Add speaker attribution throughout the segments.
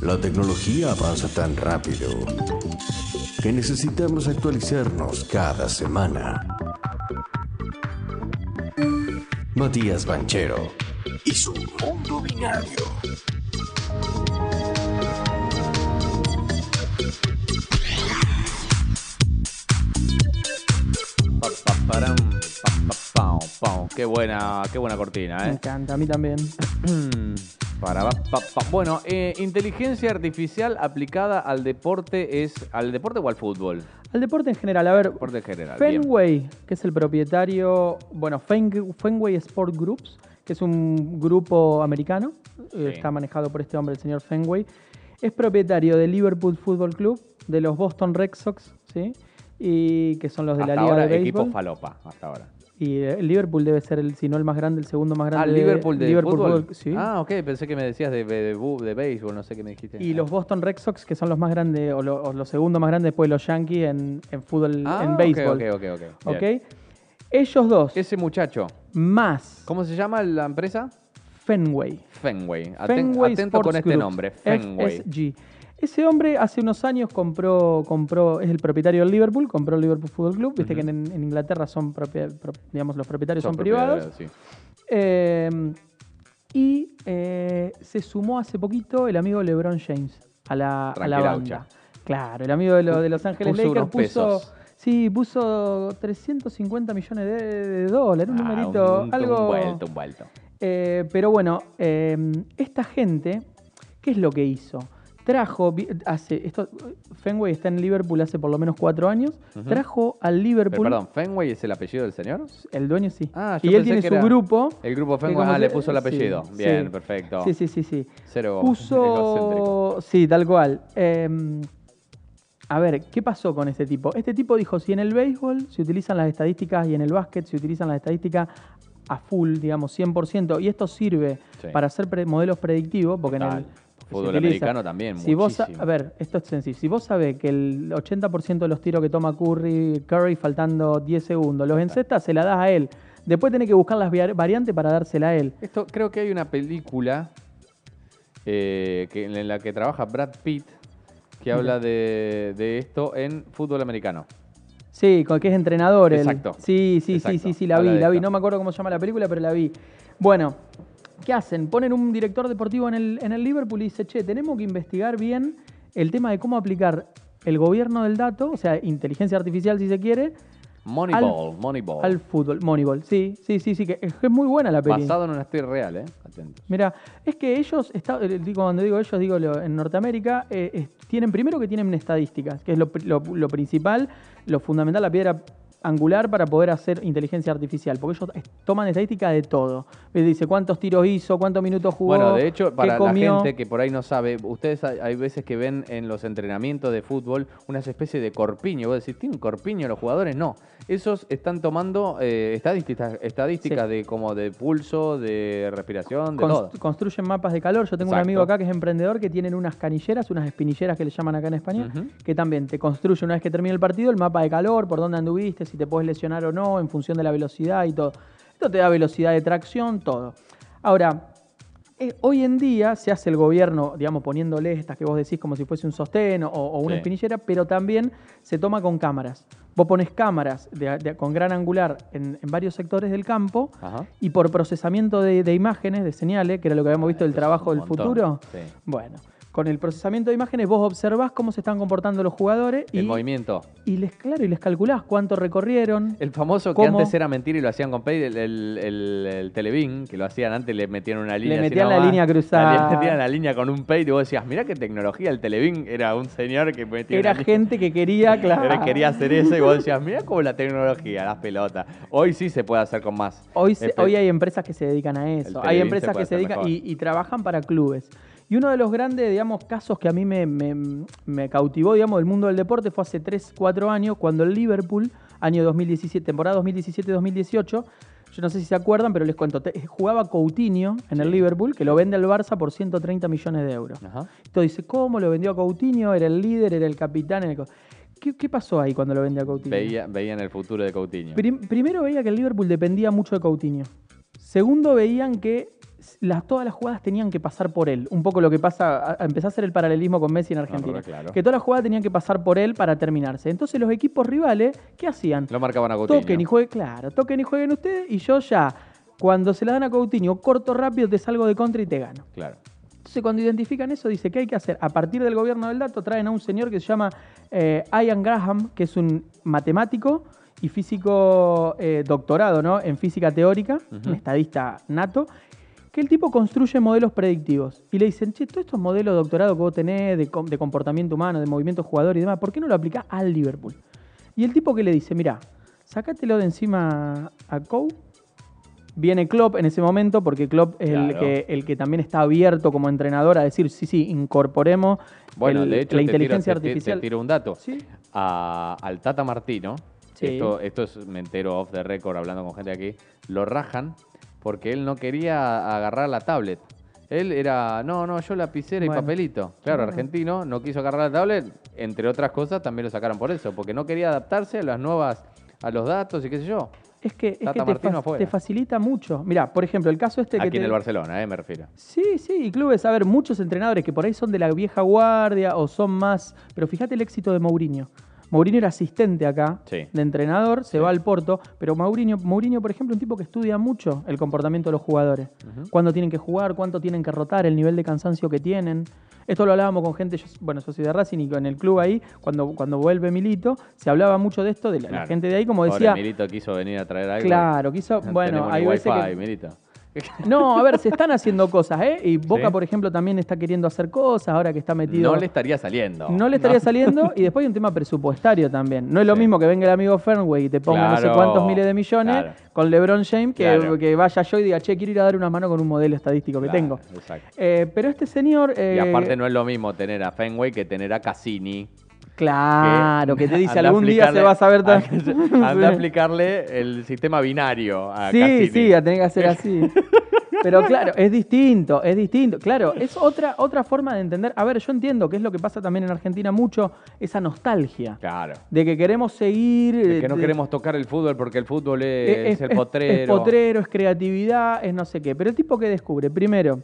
Speaker 1: La tecnología avanza tan rápido que necesitamos actualizarnos cada semana. Matías Banchero y su mundo binario.
Speaker 2: Qué buena, qué buena cortina,
Speaker 3: Me
Speaker 2: ¿eh?
Speaker 3: encanta, a mí también.
Speaker 2: Para, pa, pa, pa. Bueno, eh, inteligencia artificial aplicada al deporte es al deporte o al fútbol.
Speaker 3: Al deporte en general, a ver,
Speaker 2: Deporte en general. bien.
Speaker 3: Fenway, que es el propietario, bueno, Fen- Fenway Sport Groups, que es un grupo americano, eh, está manejado por este hombre, el señor Fenway, es propietario del Liverpool Football Club, de los Boston Red Sox, ¿sí? Y que son los de
Speaker 2: Hasta
Speaker 3: la Liga
Speaker 2: ahora
Speaker 3: de
Speaker 2: equipo
Speaker 3: Béisbol.
Speaker 2: falopa, hasta ahora.
Speaker 3: Y eh, el Liverpool debe ser, el, si no el más grande, el segundo más
Speaker 2: Ah,
Speaker 3: grande.
Speaker 2: Liverpool de
Speaker 3: Liverpool
Speaker 2: fútbol.
Speaker 3: Sí.
Speaker 2: Ah, ok, pensé que me decías de, de, de, béisbol, no sé qué me dijiste.
Speaker 3: Y los Boston Red Sox, que son los más grandes, o, lo- o los segundos más grandes después de los Yankees en, en fútbol,
Speaker 2: ah,
Speaker 3: en béisbol.
Speaker 2: Ok, ok, ok.
Speaker 3: ¿Ok?
Speaker 2: bien.
Speaker 3: Ellos dos,
Speaker 2: Ese muchacho,
Speaker 3: más
Speaker 2: ¿cómo se llama la empresa?
Speaker 3: Fenway.
Speaker 2: Fenway. Aten-
Speaker 3: Fenway
Speaker 2: atento con
Speaker 3: Sports
Speaker 2: este
Speaker 3: Group,
Speaker 2: nombre, Fenway.
Speaker 3: FSG. Ese hombre hace unos años compró, compró, es el propietario del Liverpool, compró el Liverpool Football Club. Viste que en, en Inglaterra son propia- pro- digamos, los propietarios son,
Speaker 2: Son
Speaker 3: privados.
Speaker 2: sí.
Speaker 3: Eh, y eh, se sumó hace poquito el amigo LeBron James a la, a la banda. Claro, el amigo de, lo- de Los Ángeles
Speaker 2: Puso
Speaker 3: Lakers puso. Sí, puso 350 millones de, de dólares, un
Speaker 2: Ah,
Speaker 3: numerito,
Speaker 2: un, un-
Speaker 3: algo.
Speaker 2: Un vuelto, un vuelto.
Speaker 3: Eh, pero bueno, eh, esta gente, ¿qué es lo que hizo? Trajo, hace, esto, Fenway está en Liverpool hace por lo menos cuatro años, trajo al
Speaker 2: Pero,
Speaker 3: Liverpool,
Speaker 2: perdón, ¿Fenway es el apellido del señor?
Speaker 3: el dueño sí,
Speaker 2: Ah, yo
Speaker 3: y él
Speaker 2: pensé
Speaker 3: tiene
Speaker 2: que
Speaker 3: su
Speaker 2: era
Speaker 3: grupo.
Speaker 2: El grupo Fenway, ah, le puso el apellido.
Speaker 3: sí.
Speaker 2: Bien, perfecto.
Speaker 3: Sí, sí, sí, sí.
Speaker 2: Cero.
Speaker 3: Puso, sí, tal cual. Eh, a ver, ¿qué pasó con este tipo? Este tipo dijo, si en el béisbol se utilizan las estadísticas y en el básquet se utilizan las estadísticas a full, digamos, 100%, y esto sirve
Speaker 2: Sí.
Speaker 3: para hacer pre- modelos predictivos, porque en el
Speaker 2: Fútbol americano también,
Speaker 3: Si vos, a ver, esto es sencillo. Si vos sabés que el 80% de los tiros que toma Curry, Curry faltando 10 segundos, los encestas, se la das a él. Después tenés que buscar las variantes para dársela a él.
Speaker 2: Esto, creo que hay una película eh, que, en la que trabaja Brad Pitt que
Speaker 3: Mira.
Speaker 2: habla de, de esto en fútbol americano.
Speaker 3: Sí, con que es entrenador.
Speaker 2: Exacto.
Speaker 3: Sí, sí,
Speaker 2: Exacto.
Speaker 3: sí, sí, sí, la vi, la vi. No me acuerdo cómo se llama la película, pero la vi. Bueno, ¿qué hacen? Ponen un director deportivo en el, en el Liverpool y dice, che, tenemos que investigar bien el tema de cómo aplicar el gobierno del dato, o sea, inteligencia artificial si se quiere,
Speaker 2: Moneyball, Moneyball.
Speaker 3: al fútbol. Moneyball, sí, sí, sí, sí, que es, muy buena la peli.
Speaker 2: Basado en una historia real, ¿eh? Atentos.
Speaker 3: Mira, es que ellos, está, eh, cuando digo ellos, digo en Norteamérica, eh, es- tienen primero que tienen estadísticas, que es lo, pri- lo- lo principal, lo fundamental, la piedra angular para poder hacer inteligencia artificial, porque ellos toman estadística de todo. Eh, Dice cuántos tiros hizo, cuántos minutos jugó,
Speaker 2: Bueno, de hecho, para la gente que por ahí no sabe, ustedes hay, hay veces que ven en los entrenamientos de fútbol unas especies de corpiño. Vos decís, ¿tienen corpiño los jugadores? No. Esos están tomando eh, estadísticas, estadísticas
Speaker 3: Sí.
Speaker 2: de como de pulso, de respiración, de todo.
Speaker 3: construyen mapas de calor. Yo tengo un amigo acá que es emprendedor que tienen unas canilleras, unas espinilleras que le llaman acá en España,
Speaker 2: Ujú.
Speaker 3: que también te construye una vez que termina el partido el mapa de calor, por dónde anduviste, si te puedes lesionar o no, en función de la velocidad y todo. Esto te da velocidad de tracción, todo. Ahora, eh, hoy en día se hace el gobierno, digamos, poniéndole estas que vos decís como si fuese un sostén o, o una
Speaker 2: Sí.
Speaker 3: espinillera, pero también se toma con cámaras. Vos pones cámaras de- de- con gran angular en, en varios sectores del campo
Speaker 2: Ajá.
Speaker 3: y por procesamiento de, de imágenes, de señales, que era lo que habíamos visto del trabajo del
Speaker 2: montón.
Speaker 3: futuro.
Speaker 2: Sí.
Speaker 3: Bueno, con el procesamiento de imágenes vos observás cómo se están comportando los jugadores y,
Speaker 2: El movimiento.
Speaker 3: y les, claro, y les calculás cuánto recorrieron.
Speaker 2: El famoso que antes era mentira y lo hacían con Pay, el, el, el, el Televín, que lo hacían antes, le metían una línea. así
Speaker 3: metían la línea cruzada.
Speaker 2: Le metían la línea con un Pay y vos decías, mirá qué tecnología, el Televín era un señor que metía
Speaker 3: Era gente que quería, claro.
Speaker 2: Quería hacer eso y vos decías, mirá cómo la tecnología, las pelotas. Hoy sí se puede hacer con más.
Speaker 3: Hoy, se- hoy hay empresas que se dedican a eso. Hay empresas
Speaker 2: se
Speaker 3: que se dedican y trabajan para clubes. Y uno de los grandes, digamos, casos que a mí me, me- me cautivó, digamos, del mundo del deporte fue hace 3, 4 años, cuando el Liverpool, año 2017, temporada 2017-2018, yo no sé si se acuerdan, pero les cuento, jugaba Coutinho en el Liverpool, que lo vende al Barça por 130 millones de euros.
Speaker 2: Ajá.
Speaker 3: Entonces dice, ¿cómo lo vendió a Coutinho? Era el líder, era el capitán. el ¿Qué, qué pasó ahí cuando lo vendió a Coutinho?
Speaker 2: Veía, veían el futuro de Coutinho.
Speaker 3: Prim- primero veía que el Liverpool dependía mucho de Coutinho. Segundo, veían que las, todas las jugadas tenían que pasar por él. Un poco lo que pasa, a, a hacer el paralelismo con Messi en Argentina.
Speaker 2: claro.
Speaker 3: Que todas las jugadas tenían que pasar por él para terminarse. Entonces los equipos rivales, ¿qué hacían?
Speaker 2: Lo marcaban a Coutinho.
Speaker 3: Toquen y jueguen, claro, toquen y jueguen ustedes y yo ya, cuando se la dan a Coutinho, corto rápido, te salgo de contra y te gano.
Speaker 2: Claro.
Speaker 3: Entonces, cuando identifican eso, dice, ¿qué hay que hacer? A partir del gobierno del dato, traen a un señor que se llama eh, Ian Graham, que es un matemático y físico eh, doctorado ¿no? en física teórica, un estadista nato, que el tipo construye modelos predictivos. Y le dicen, che, todos estos modelos de doctorado que vos tenés de, com- de comportamiento humano, de movimiento jugador y demás, ¿por qué no lo aplicás al Liverpool? Y el tipo que le dice, mirá, sacátelo de encima a Cou. Viene Klopp en ese momento, porque Klopp es el que, el que también está abierto como entrenador a decir, sí, sí, incorporemos
Speaker 2: Bueno,
Speaker 3: el-
Speaker 2: de hecho,
Speaker 3: la
Speaker 2: tiro-
Speaker 3: inteligencia
Speaker 2: te- te-
Speaker 3: artificial.
Speaker 2: Tiro un dato.
Speaker 3: Sí.
Speaker 2: A- al Tata Martino,
Speaker 3: Sí.
Speaker 2: esto, esto es, me entero off the record hablando con gente aquí, lo rajan porque él no quería agarrar la tablet. Él era, no, no, yo lapicera y
Speaker 3: Bueno.
Speaker 2: papelito. Claro,
Speaker 3: Bueno.
Speaker 2: argentino, no quiso agarrar la tablet, entre otras cosas también lo sacaron por eso, porque no quería adaptarse a las nuevas, a los datos y qué sé yo.
Speaker 3: Es que, es que te, fa- te facilita mucho. Mira, por ejemplo, el caso este que
Speaker 2: Aquí en
Speaker 3: te-
Speaker 2: el Barcelona, eh, me refiero.
Speaker 3: Sí, sí, y clubes, a ver, muchos entrenadores que por ahí son de la vieja guardia o son más. Pero fíjate el éxito de Mourinho. Mourinho era asistente acá
Speaker 2: Sí.
Speaker 3: de entrenador, se va al Porto, pero Mourinho, Mourinho, por ejemplo, un tipo que estudia mucho el comportamiento de los jugadores. Cuándo tienen que jugar, cuánto tienen que rotar, el nivel de cansancio que tienen. Esto lo hablábamos con gente, yo, bueno, yo soy de Racing y en el club ahí, cuando, cuando vuelve Milito, se hablaba mucho de esto, de la, gente de ahí, como
Speaker 2: Pobre
Speaker 3: decía,
Speaker 2: Milito quiso venir a traer algo.
Speaker 3: claro, quiso,
Speaker 2: No
Speaker 3: bueno, hay veces que,
Speaker 2: Milito.
Speaker 3: no, a ver, se están haciendo cosas, ¿eh? Y Boca,
Speaker 2: Sí.
Speaker 3: por ejemplo, también está queriendo hacer cosas ahora que está metido.
Speaker 2: No le estaría saliendo.
Speaker 3: No le estaría saliendo y después hay un tema presupuestario también. No es lo
Speaker 2: Sí.
Speaker 3: mismo que venga el amigo Fernway y te ponga no sé cuántos miles de millones
Speaker 2: claro.
Speaker 3: con LeBron James que,
Speaker 2: Claro.
Speaker 3: que vaya yo y diga, che, quiero ir a dar una mano con un modelo estadístico que tengo.
Speaker 2: Exacto.
Speaker 3: Eh, pero este señor...
Speaker 2: Y
Speaker 3: eh,
Speaker 2: aparte no es lo mismo tener a Fenway que tener a Cassini.
Speaker 3: Claro, que te dice algún día se va a saber... tan-
Speaker 2: Anda a aplicarle el sistema binario a
Speaker 3: Sí,
Speaker 2: Cassini.
Speaker 3: sí, a tener que hacer así. Pero claro, es distinto, es distinto. Claro, es otra, otra forma de entender. A ver, yo entiendo que es lo que pasa también en Argentina mucho, esa nostalgia.
Speaker 2: Claro.
Speaker 3: De que queremos seguir.
Speaker 2: Es que
Speaker 3: eh,
Speaker 2: no
Speaker 3: de-
Speaker 2: queremos tocar el fútbol porque el fútbol
Speaker 3: eh,
Speaker 2: es, el potrero.
Speaker 3: Es, potrero, es creatividad, es no sé qué. Pero el tipo que descubre, primero,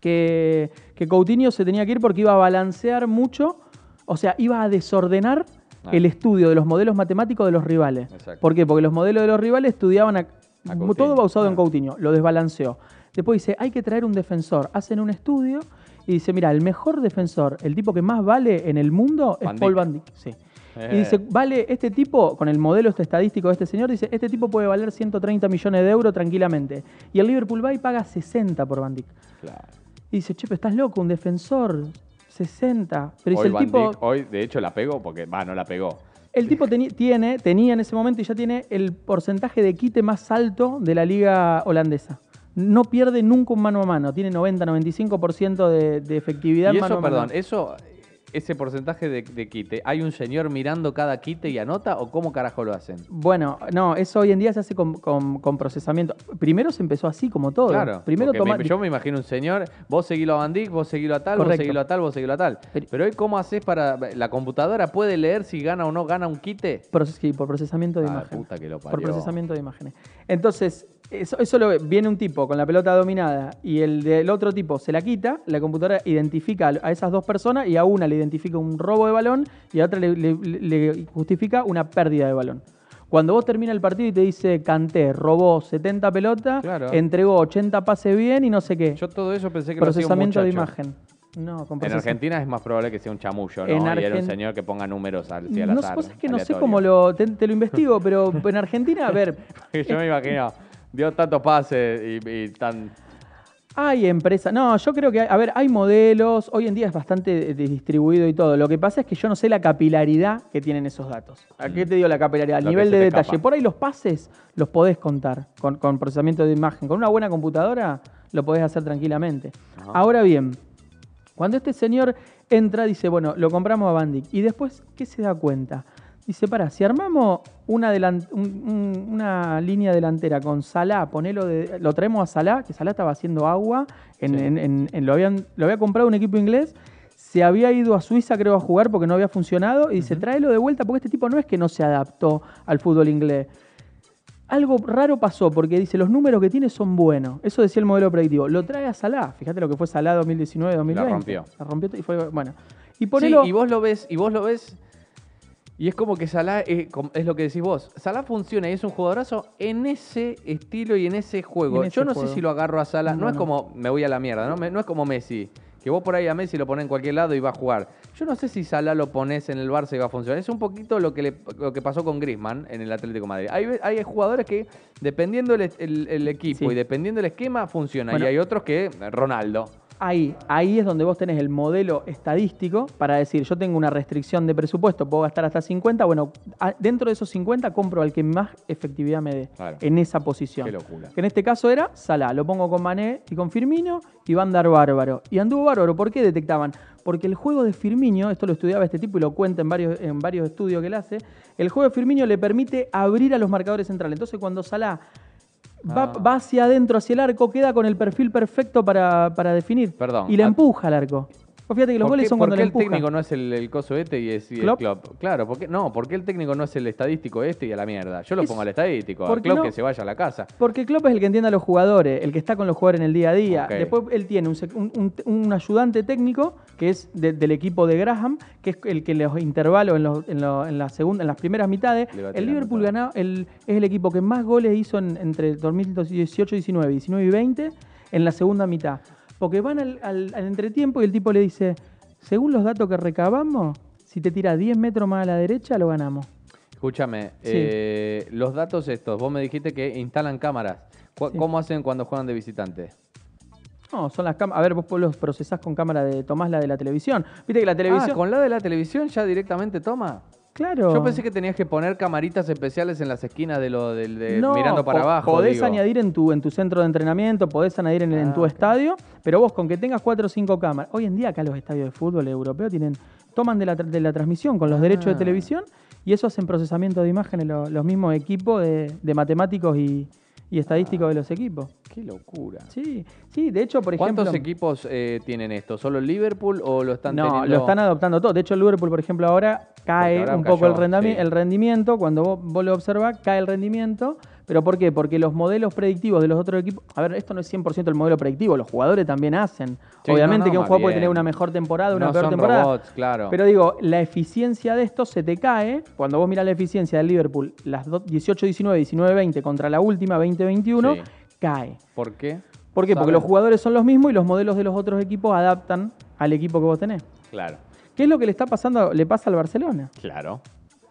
Speaker 3: que, que Coutinho se tenía que ir porque iba a balancear mucho, o sea, iba a desordenar
Speaker 2: Ah.
Speaker 3: el estudio de los modelos matemáticos de los rivales.
Speaker 2: Exacto.
Speaker 3: ¿Por qué? Porque los modelos de los rivales estudiaban a,
Speaker 2: A
Speaker 3: todo basado en
Speaker 2: Ah.
Speaker 3: Coutinho, lo desbalanceó. Después dice, hay que traer un defensor. Hacen un estudio y dice, mira, el mejor defensor, el tipo que más vale en el mundo es Paul. Van Dijk. Sí.
Speaker 2: Eh.
Speaker 3: Y dice, vale, este tipo, con el modelo este estadístico de este señor, dice, este tipo puede valer 130 millones de euros tranquilamente. Y el Liverpool va y paga 60 por Van Dijk.
Speaker 2: Claro.
Speaker 3: Y dice, che, pero estás loco, un defensor, 60. Pero
Speaker 2: Hoy,
Speaker 3: el
Speaker 2: Van
Speaker 3: tipo,
Speaker 2: Dijk, hoy, de hecho, la pegó porque, va, no la pegó.
Speaker 3: el tipo tiene, tenía en ese momento y ya tiene el porcentaje de quite más alto de la liga holandesa. No pierde nunca un mano a mano, tiene 90-95% de, de efectividad
Speaker 2: Y
Speaker 3: mano
Speaker 2: eso,
Speaker 3: a mano.
Speaker 2: perdón, eso, ese porcentaje de, de quite, ¿hay un señor mirando cada quite y anota o cómo carajo lo hacen?
Speaker 3: Bueno, no, eso hoy en día se hace con, con- con procesamiento. Primero se empezó así, como todo.
Speaker 2: Claro.
Speaker 3: Primero
Speaker 2: porque
Speaker 3: toma-
Speaker 2: me- yo me imagino un señor, vos seguilo a Van Dijk, vos seguilo a tal,
Speaker 3: Correcto.
Speaker 2: vos seguilo a tal, vos seguilo a tal.
Speaker 3: Pero-
Speaker 2: hoy, ¿cómo haces para. La computadora puede leer si gana o no gana un quite?
Speaker 3: Proces- sí, por procesamiento de
Speaker 2: Ah,
Speaker 3: imagen.
Speaker 2: puta que lo
Speaker 3: por
Speaker 2: parió.
Speaker 3: procesamiento de imágenes. Entonces, eso, eso lo viene un tipo con la pelota dominada y el del otro tipo se la quita, la computadora identifica a esas dos personas y a una le identifica un robo de balón y a otra le, le- le justifica una pérdida de balón. Cuando vos termina el partido y te dice Canté, robó 70 pelotas,
Speaker 2: Claro.
Speaker 3: entregó 80 pases bien y no sé qué.
Speaker 2: Yo todo eso pensé que lo hacía un
Speaker 3: procesamiento de imagen. No, con
Speaker 2: En Argentina es más probable que sea un chamullo, ¿no?
Speaker 3: En
Speaker 2: y era un señor que ponga números al, sí, al
Speaker 3: No,
Speaker 2: azar.
Speaker 3: vos sabés que no sé cómo lo. Te, te lo investigo, pero en Argentina, a ver.
Speaker 2: Yo me imagino, dio tantos pases y, y tan...
Speaker 3: Hay empresas, no, yo creo que, hay, a ver, hay modelos, hoy en día es bastante distribuido y todo. Lo que pasa es que yo no sé la capilaridad que tienen esos datos. ¿A qué te digo la capilaridad? Al
Speaker 2: Lo
Speaker 3: nivel de detalle.
Speaker 2: escapa.
Speaker 3: Por ahí los pases los podés contar con, con procesamiento de imagen. Con una buena computadora lo podés hacer tranquilamente.
Speaker 2: Ajá.
Speaker 3: Ahora bien, cuando este señor entra, dice, bueno, lo compramos a Bandic. Y después, ¿qué se da cuenta? Dice, para, si armamos una, delan- un- un- una línea delantera con Salah, ponelo de, lo traemos a Salah, que Salah estaba haciendo agua, en,
Speaker 2: Sí.
Speaker 3: en- en- en- lo, habían, lo había comprado un equipo inglés, se había ido a Suiza, creo, a jugar porque no había funcionado, y dice, tráelo de vuelta porque este tipo no es que no se adaptó al fútbol inglés. algo raro pasó porque dice, los números que tiene son buenos. Eso decía el modelo predictivo. Lo trae a Salah. Fíjate lo que fue Salah 2019, 2020.
Speaker 2: La rompió.
Speaker 3: La rompió y fue, bueno. Y
Speaker 2: Sí,
Speaker 3: ponelo...
Speaker 2: y vos lo ves, y vos lo ves. Y es como que Salah es, com- es lo que decís vos. Salah funciona y es un jugadorazo en ese estilo y en ese juego.
Speaker 3: En ese
Speaker 2: Yo no
Speaker 3: juego.
Speaker 2: sé si lo agarro a Salah. No,
Speaker 3: No,
Speaker 2: es
Speaker 3: no.
Speaker 2: como me voy a la mierda, ¿no? Me- no es como Messi. Que vos por ahí a Messi lo pones en cualquier lado y va a jugar. Yo no sé si Salah lo pones en el Barça y va a funcionar. Es un poquito lo que, le- lo que pasó con Griezmann en el Atlético de Madrid. Hay, hay jugadores que, dependiendo el, el- el equipo
Speaker 3: Sí.
Speaker 2: y dependiendo el esquema, funciona.
Speaker 3: Bueno.
Speaker 2: y hay otros que, Ronaldo.
Speaker 3: Ahí, ahí es donde vos tenés el modelo estadístico para decir, yo tengo una restricción de presupuesto, puedo gastar hasta 50, bueno, dentro de esos 50 compro al que más efectividad me dé
Speaker 2: Claro.
Speaker 3: en esa posición.
Speaker 2: Qué locura.
Speaker 3: Que en este caso era Salah, lo pongo con Mané y con Firmino y va a andar bárbaro. Y anduvo bárbaro, ¿por qué detectaban? Porque el juego de Firmino, esto lo estudiaba este tipo y lo cuenta en varios, en varios estudios que él hace, el juego de Firmino le permite abrir a los marcadores centrales. Entonces cuando Salah va,
Speaker 2: Ah.
Speaker 3: va hacia adentro, hacia el arco, queda con el perfil perfecto para, para definir.
Speaker 2: Perdón.
Speaker 3: Y le empuja al arco. Fíjate que los
Speaker 2: ¿Por
Speaker 3: goles
Speaker 2: qué,
Speaker 3: son
Speaker 2: por
Speaker 3: cuando
Speaker 2: qué
Speaker 3: le
Speaker 2: el
Speaker 3: empuja.
Speaker 2: técnico no es el, el coso este y es y el
Speaker 3: ¿Klopp?
Speaker 2: Klopp? Claro, porque no, porque el técnico no es el estadístico este y a la mierda. Yo lo
Speaker 3: Es-
Speaker 2: pongo al estadístico, a
Speaker 3: ¿por qué
Speaker 2: Klopp
Speaker 3: no?
Speaker 2: que se vaya a la casa.
Speaker 3: Porque Klopp es el que entiende a los jugadores, el que está con los jugadores en el día a día. Después él tiene un, un- un- ayudante técnico que es de- del equipo de Graham, que es el que en los intervalos, en, los- en, lo- en la segunda, en las primeras mitades, el Liverpool ganó, el, es el equipo que más goles hizo en- entre 2018 y 19, 19 y 20 en la segunda mitad. Porque van al, al- al entretiempo y el tipo le dice, según los datos que recabamos, si te tira 10 metros más a la derecha, lo ganamos.
Speaker 2: Escúchame,
Speaker 3: Sí.
Speaker 2: eh, los datos estos, vos me dijiste que instalan cámaras.
Speaker 3: Sí.
Speaker 2: ¿Cómo hacen cuando juegan de visitante?
Speaker 3: No, son las cámaras. A ver, vos los procesás con cámara de. Tomás la de la televisión. Viste que la
Speaker 2: Ah,
Speaker 3: televisión.
Speaker 2: ¿con la de la televisión ya directamente toma?
Speaker 3: Claro.
Speaker 2: Yo pensé que tenías que poner camaritas especiales en las esquinas de lo del de,
Speaker 3: No,
Speaker 2: mirando para abajo.
Speaker 3: Podés
Speaker 2: digo.
Speaker 3: añadir en tu, en tu centro de entrenamiento, podés añadir en, en
Speaker 2: Ah,
Speaker 3: tu
Speaker 2: ok.
Speaker 3: estadio, pero vos con que tengas cuatro o cinco cámaras. Hoy en día acá los estadios de fútbol europeos tienen, toman de la, de la transmisión con los derechos de
Speaker 2: Ah.
Speaker 3: televisión y eso hacen procesamiento de imágenes lo- los mismos equipos de, de matemáticos y, y estadísticos
Speaker 2: Ah.
Speaker 3: de los equipos.
Speaker 2: Qué locura.
Speaker 3: Sí, sí, de hecho, por
Speaker 2: ¿Cuántos
Speaker 3: ejemplo.
Speaker 2: equipos eh, tienen esto? ¿Solo el Liverpool o lo están
Speaker 3: no,
Speaker 2: teniendo?
Speaker 3: lo están adoptando todo. De hecho, el Liverpool, por ejemplo, ahora cae
Speaker 2: ahora
Speaker 3: un poco el,
Speaker 2: sí.
Speaker 3: el rendimiento. Cuando vos, vos lo observás, cae el rendimiento. ¿Pero por qué? Porque los modelos predictivos de los otros equipos. A ver, esto no es 100% el modelo predictivo, los jugadores también hacen.
Speaker 2: Sí,
Speaker 3: Obviamente
Speaker 2: no, no,
Speaker 3: que un jugador puede tener una mejor temporada, una
Speaker 2: no
Speaker 3: peor
Speaker 2: son
Speaker 3: temporada.
Speaker 2: robots, claro.
Speaker 3: Pero digo, la eficiencia de esto se te cae cuando vos mirás la eficiencia del Liverpool, las do- 18-19, 19-20 contra la última 20-21,
Speaker 2: Sí.
Speaker 3: cae.
Speaker 2: ¿Por qué?
Speaker 3: ¿Por qué? Porque los jugadores son los mismos y los modelos de los otros equipos adaptan al equipo que vos tenés.
Speaker 2: Claro,
Speaker 3: ¿Qué es lo que le está pasando, le pasa al Barcelona?
Speaker 2: claro.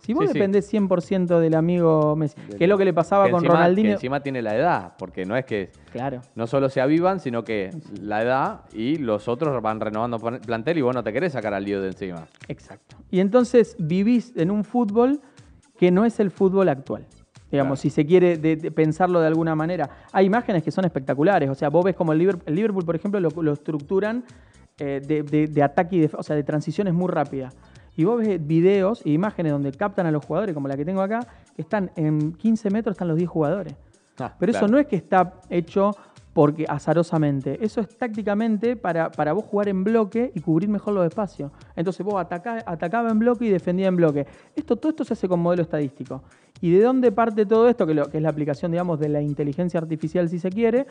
Speaker 3: Si vos
Speaker 2: Sí,
Speaker 3: dependés 100% del amigo Messi, ¿qué es lo que le pasaba
Speaker 2: Que
Speaker 3: con
Speaker 2: encima-
Speaker 3: Ronaldinho?
Speaker 2: Que encima tiene la edad, porque no es que
Speaker 3: Claro.
Speaker 2: no solo se avivan, sino que la edad y los otros van renovando plan- plantel y vos no te querés sacar al lío de encima.
Speaker 3: Exacto. Y entonces vivís en un fútbol que no es el fútbol actual. Digamos,
Speaker 2: Claro.
Speaker 3: si se quiere de- de pensarlo de alguna manera. Hay imágenes que son espectaculares. O sea, vos ves como el Liverpool, el Liverpool por ejemplo, lo, lo estructuran eh, de ataque y de, o sea, de transiciones muy rápidas. Y vos ves videos e imágenes donde captan a los jugadores, como la que tengo acá, que están en 15 metros, están los 10 jugadores.
Speaker 2: Ah,
Speaker 3: Pero eso no es que está hecho porque azarosamente. Eso es tácticamente para, para vos jugar en bloque y cubrir mejor los espacios. Entonces vos atacá- atacaba en bloque y defendía en bloque. Esto, todo esto se hace con modelo estadístico. ¿Y de dónde parte todo esto? Que, lo, que es la aplicación, digamos, de la inteligencia artificial, si se quiere.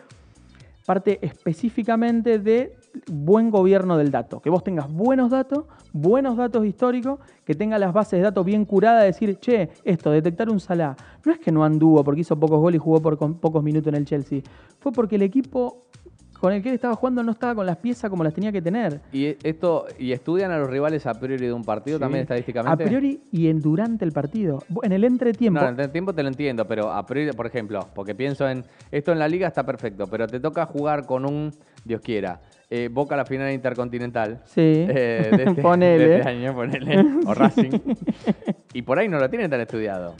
Speaker 3: Parte específicamente de buen gobierno del dato. Que vos tengas buenos datos, buenos datos históricos, que tenga las bases de datos bien curadas, decir, che, esto, detectar un Salah. No es que no anduvo porque hizo pocos goles y jugó por pocos minutos en el Chelsea. Fue porque el equipo con el que él estaba jugando no estaba con las piezas como las tenía que tener.
Speaker 2: ¿Y esto y estudian a los rivales a priori de un partido
Speaker 3: Sí.
Speaker 2: también
Speaker 3: A
Speaker 2: estadísticamente?
Speaker 3: priori y en durante el partido. En el entretiempo.
Speaker 2: No, en el tiempo te lo entiendo, pero a priori, por ejemplo, porque pienso en esto en la liga está perfecto, pero te toca jugar con un, Dios quiera, eh, Boca a la final intercontinental.
Speaker 3: Sí.
Speaker 2: eh, de, este,
Speaker 3: Ponele.
Speaker 2: de este año, ponele, o Racing. Y por ahí no lo tienen tan estudiado.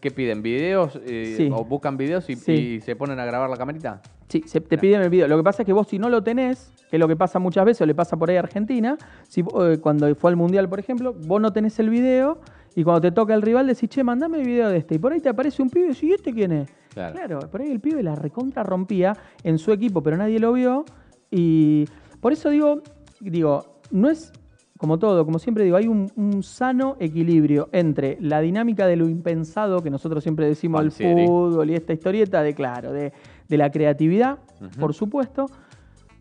Speaker 2: ¿Qué piden? ¿Videos? eh,
Speaker 3: Sí.
Speaker 2: ¿O buscan videos y,
Speaker 3: Sí.
Speaker 2: y se ponen a grabar la camarita?
Speaker 3: Sí, se te piden el video. Lo que pasa es que vos si no lo tenés, que es lo que pasa muchas veces, o le pasa por ahí a Argentina, si, eh, cuando fue al Mundial, por ejemplo, vos no tenés el video y cuando te toca el rival decís, che, mandame el video de este. Y por ahí te aparece un pibe y decís, ¿y este quién es?
Speaker 2: Claro.
Speaker 3: por ahí el pibe la recontra rompía en su equipo, pero nadie lo vio. Y por eso digo, digo, no es como todo, como siempre digo, hay un, un sano equilibrio entre la dinámica de lo impensado, que nosotros siempre decimos
Speaker 2: Falsieri.
Speaker 3: fútbol y esta historieta, de claro, de, de la creatividad, por supuesto,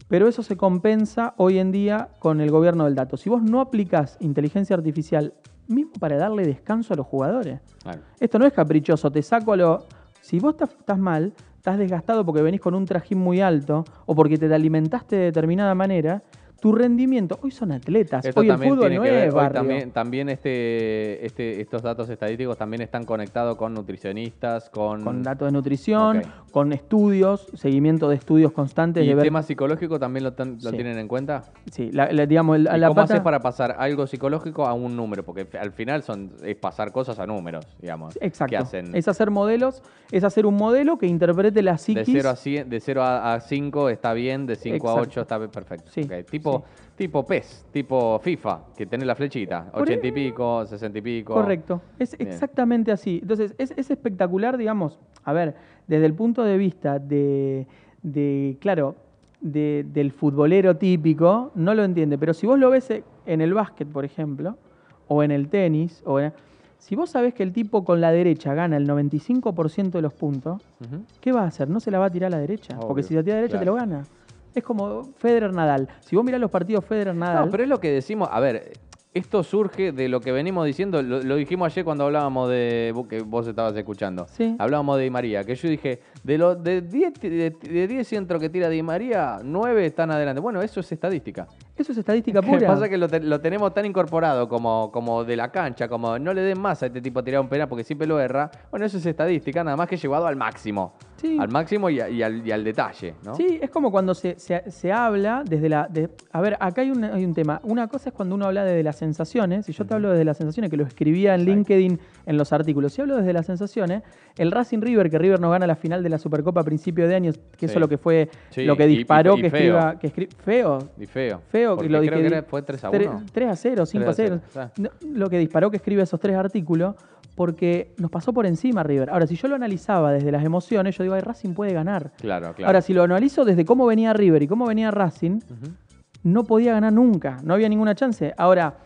Speaker 3: pero eso se compensa hoy en día con el gobierno del dato. Si vos no aplicás inteligencia artificial, mismo para darle descanso a los jugadores,
Speaker 2: Claro.
Speaker 3: esto no es caprichoso, te saco a lo. Si vos estás mal, estás desgastado porque venís con un trajín muy alto o porque te alimentaste de determinada manera, tu rendimiento. Hoy son atletas,
Speaker 2: Esto
Speaker 3: hoy el
Speaker 2: también
Speaker 3: fútbol
Speaker 2: tiene
Speaker 3: no
Speaker 2: que ver,
Speaker 3: es barrio.
Speaker 2: también, también este, este, estos datos estadísticos también están conectados con nutricionistas, con,
Speaker 3: Con datos de nutrición, con estudios, seguimiento de estudios constantes
Speaker 2: y
Speaker 3: de ver.
Speaker 2: tema psicológico también lo, tan- lo
Speaker 3: Sí.
Speaker 2: tienen en cuenta.
Speaker 3: Sí, la, la- digamos, el- a
Speaker 2: ¿Y
Speaker 3: la
Speaker 2: ¿Cómo
Speaker 3: pata-
Speaker 2: haces para pasar algo psicológico a un número? Porque al final son es pasar cosas a números, digamos.
Speaker 3: Exacto. Es hacer modelos, es hacer un modelo que interprete la
Speaker 2: de
Speaker 3: psiquis.
Speaker 2: 0 a 100, de 0 a a 5 está bien, de 5 a
Speaker 3: Exacto.
Speaker 2: 8 está perfecto.
Speaker 3: Sí,
Speaker 2: Tipo, tipo PES, tipo FIFA, que tiene la flechita,
Speaker 3: Por
Speaker 2: 80 y pico, 60 y pico.
Speaker 3: Correcto, es
Speaker 2: Bien.
Speaker 3: exactamente así. Entonces, es, es espectacular, digamos, a ver, desde el punto de vista de, de, claro, de- del futbolero típico, no lo entiende, pero si vos lo ves en el básquet, por ejemplo, o en el tenis, o en- si vos sabés que el tipo con la derecha gana el 95% de los puntos. ¿qué va a hacer? No se la va a tirar a la derecha, porque si la tira a la derecha te lo gana. Es como Federer Nadal. Si vos mirás los partidos Federer Nadal,
Speaker 2: No, pero es lo que decimos. A ver, esto surge de lo que venimos diciendo. Lo, lo dijimos ayer cuando hablábamos de. que vos estabas escuchando.
Speaker 3: Sí.
Speaker 2: Hablábamos de Di María. Que yo dije, de los de 10 de, de 10 centros que tira Di María, 9 están adelante. Bueno, eso es estadística.
Speaker 3: Eso es estadística
Speaker 2: Lo que
Speaker 3: pura.
Speaker 2: pasa es que lo, te- lo tenemos tan incorporado como, como de la cancha, como no le den más a este tipo tirar un penal porque siempre lo erra. Bueno, eso es estadística, nada más que llevado al máximo.
Speaker 3: Sí.
Speaker 2: Al máximo y, a- y al, y al detalle, ¿no?
Speaker 3: Sí, es como cuando se, se- se habla desde la... de- a ver, acá hay un, hay un tema. Una cosa es cuando uno habla desde las sensaciones, y yo te hablo desde las sensaciones, que lo escribía en
Speaker 2: Exacto.
Speaker 3: LinkedIn en los artículos. Si hablo desde las sensaciones, el Racing River, que River no gana la final de la Supercopa a principio de año, que
Speaker 2: Sí.
Speaker 3: eso es lo que fue,
Speaker 2: Sí,
Speaker 3: lo que disparó
Speaker 2: y
Speaker 3: que escriba... Que escri- feo,
Speaker 2: Y feo.
Speaker 3: Feo,
Speaker 2: Porque
Speaker 3: que lo
Speaker 2: creo
Speaker 3: que
Speaker 2: que era- fue 3 a
Speaker 3: tre-
Speaker 2: 1.
Speaker 3: 3 a 0, 5 a 0.
Speaker 2: 3 a 0,
Speaker 3: No, Lo que disparó que escribe esos tres artículos, porque nos pasó por encima River. Ahora, si yo lo analizaba desde las emociones, yo digo, ay, Racing puede ganar.
Speaker 2: Claro, claro.
Speaker 3: Ahora, si lo analizo desde cómo venía River y cómo venía Racing,
Speaker 2: Ujú.
Speaker 3: no podía ganar nunca, no había ninguna chance. Ahora,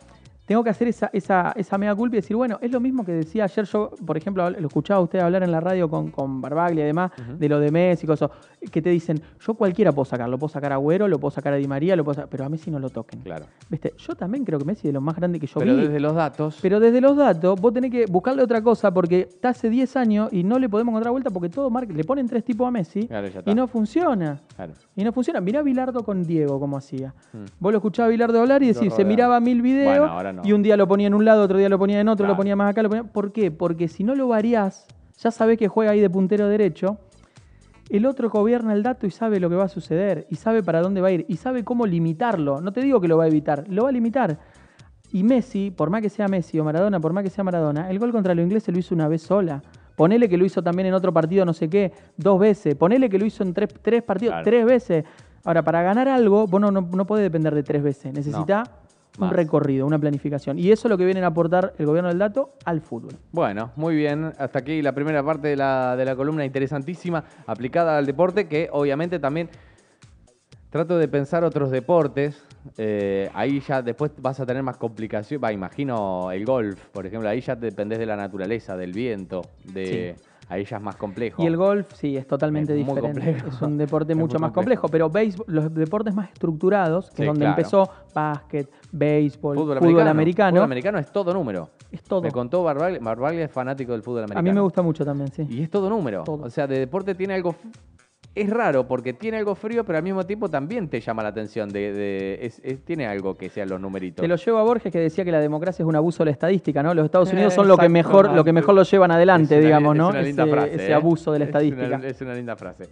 Speaker 3: tengo que hacer esa, esa, esa mea culpa y decir, bueno, es lo mismo que decía ayer yo, por ejemplo, lo escuchaba a usted hablar en la radio con, con Barbaglia y demás, de lo de Messi y cosas, que te dicen, yo cualquiera puedo sacar, lo puedo sacar a Agüero, lo puedo sacar a Di María, lo puedo sacar, pero a Messi no lo toquen.
Speaker 2: Claro.
Speaker 3: ¿Viste? Yo también creo que Messi es de lo más grande que yo
Speaker 2: Pero
Speaker 3: vi.
Speaker 2: desde los datos.
Speaker 3: Pero desde los datos, vos tenés que buscarle otra cosa porque está hace 10 años y no le podemos encontrar vuelta porque todo marca, le ponen tres tipos a Messi
Speaker 2: Claro,
Speaker 3: y no funciona.
Speaker 2: Claro.
Speaker 3: Y no funciona. Mirá a Bilardo con Diego cómo hacía.
Speaker 2: Mm.
Speaker 3: Vos lo escuchabas a Bilardo hablar y decís, se miraba mil videos
Speaker 2: Bueno, ahora no.
Speaker 3: y un día lo ponía en un lado, otro día lo ponía en otro,
Speaker 2: Claro.
Speaker 3: lo ponía más acá, lo ponía... ¿Por qué? Porque si no lo variás, ya sabés que juega ahí de puntero derecho, el otro gobierna el dato y sabe lo que va a suceder, y sabe para dónde va a ir, y sabe cómo limitarlo. No te digo que lo va a evitar, lo va a limitar. Y Messi, por más que sea Messi o Maradona, por más que sea Maradona, el gol contra los ingleses lo hizo una vez sola. Ponele que lo hizo también en otro partido, no sé qué, dos veces. Ponele que lo hizo en tres, tres partidos,
Speaker 2: Claro.
Speaker 3: tres veces. Ahora, para ganar algo, vos no, no, no podés depender de tres veces. Necesita
Speaker 2: Más.
Speaker 3: recorrido, una planificación. Y eso es lo que vienen a aportar el gobierno del dato al fútbol.
Speaker 2: Bueno, muy bien. Hasta aquí la primera parte de la, de la columna interesantísima aplicada al deporte, que obviamente también trato de pensar otros deportes. Eh, ahí ya después vas a tener más complicaciones. Va, imagino el golf, por ejemplo. Ahí ya dependés de la naturaleza, del viento. de Ahí ya es más complejo.
Speaker 3: Y el golf, sí, es totalmente
Speaker 2: Es
Speaker 3: diferente. Es un deporte
Speaker 2: Es
Speaker 3: mucho más
Speaker 2: complejo.
Speaker 3: complejo. Pero béisbol- los deportes más estructurados, que
Speaker 2: Sí,
Speaker 3: es donde
Speaker 2: claro.
Speaker 3: empezó básquet, béisbol,
Speaker 2: Fútbol,
Speaker 3: fútbol,
Speaker 2: americano.
Speaker 3: americano,
Speaker 2: Fútbol americano es todo número.
Speaker 3: es todo.
Speaker 2: Me contó Barbaglia, Barbaglia es fanático del fútbol americano.
Speaker 3: A mí me gusta mucho también, sí.
Speaker 2: Y es todo número.
Speaker 3: Todo.
Speaker 2: O sea, de deporte tiene algo. Es raro porque tiene algo frío, pero al mismo tiempo también te llama la atención. De, de- es- es- tiene algo que sean los numeritos.
Speaker 3: Te lo llevo a Borges que decía que la democracia es un abuso de la estadística, ¿no? Los Estados
Speaker 2: Eh,
Speaker 3: Unidos son lo que mejor, lo que mejor lo llevan adelante,
Speaker 2: Es una-
Speaker 3: digamos,
Speaker 2: es
Speaker 3: ¿no?
Speaker 2: una linda frase,
Speaker 3: ese
Speaker 2: ¿eh?
Speaker 3: abuso de la
Speaker 2: Es una-
Speaker 3: estadística.
Speaker 2: Es una, linda frase.